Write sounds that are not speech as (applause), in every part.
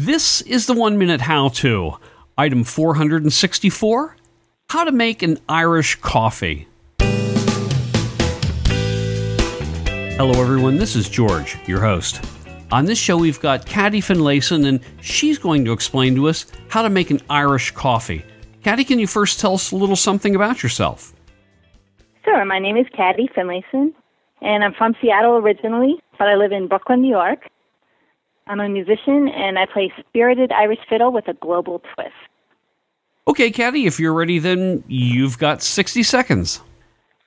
This is the one minute how to. Item 464 How to make an Irish coffee. Hello, everyone. This is George, your host. On this show, we've got Cady Finlayson, and she's going to explain to us how to make an Irish coffee. Cady, can you first tell us a little something about yourself? Sure. My name is Cady Finlayson, and I'm from Seattle originally, but I live in Brooklyn, New York. I'm a musician, and I play spirited Irish fiddle with a global twist. Okay, Cady, if you're ready, then you've got 60 seconds.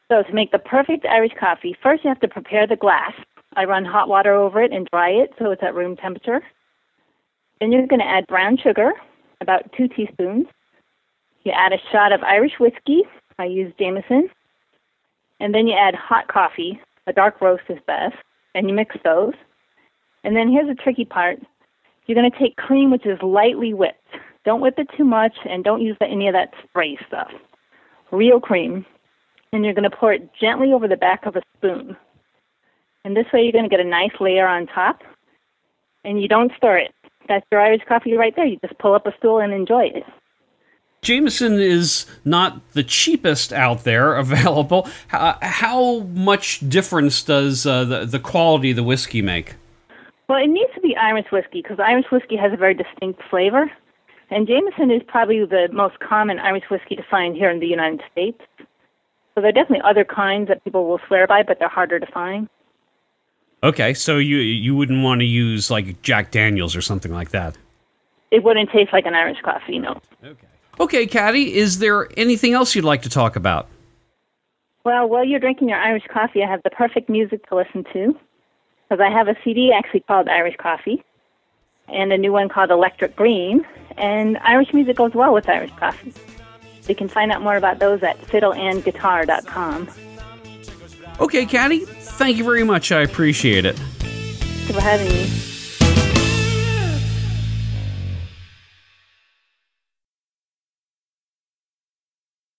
So, to make the perfect Irish coffee, first you have to prepare the glass. I run hot water over it and dry it so it's at room temperature. Then you're going to add brown sugar, about two teaspoons. You add a shot of Irish whiskey. I use Jameson. And then you add hot coffee. A dark roast is best. And you mix those. And then here's the tricky part. You're going to take cream which is lightly whipped. Don't whip it too much and don't use any of that spray stuff. Real cream. And you're going to pour it gently over the back of a spoon. And this way you're going to get a nice layer on top. And you don't stir it. That's your Irish coffee right there. You just pull up a stool and enjoy it. Jameson is not the cheapest out there (laughs) available. How, how much difference does uh, the, the quality of the whiskey make? Well, it needs to be Irish whiskey because Irish whiskey has a very distinct flavor. And Jameson is probably the most common Irish whiskey to find here in the United States. So there are definitely other kinds that people will swear by, but they're harder to find. Okay, so you you wouldn't want to use like Jack Daniels or something like that. It wouldn't taste like an Irish coffee, no. Okay. Okay, Cady, is there anything else you'd like to talk about? Well, while you're drinking your Irish coffee, I have the perfect music to listen to. Because I have a CD actually called Irish Coffee and a new one called Electric Green. And Irish music goes well with Irish coffee. You can find out more about those at fiddleandguitar.com. Okay, Cady, thank you very much. I appreciate it. Thanks for having me.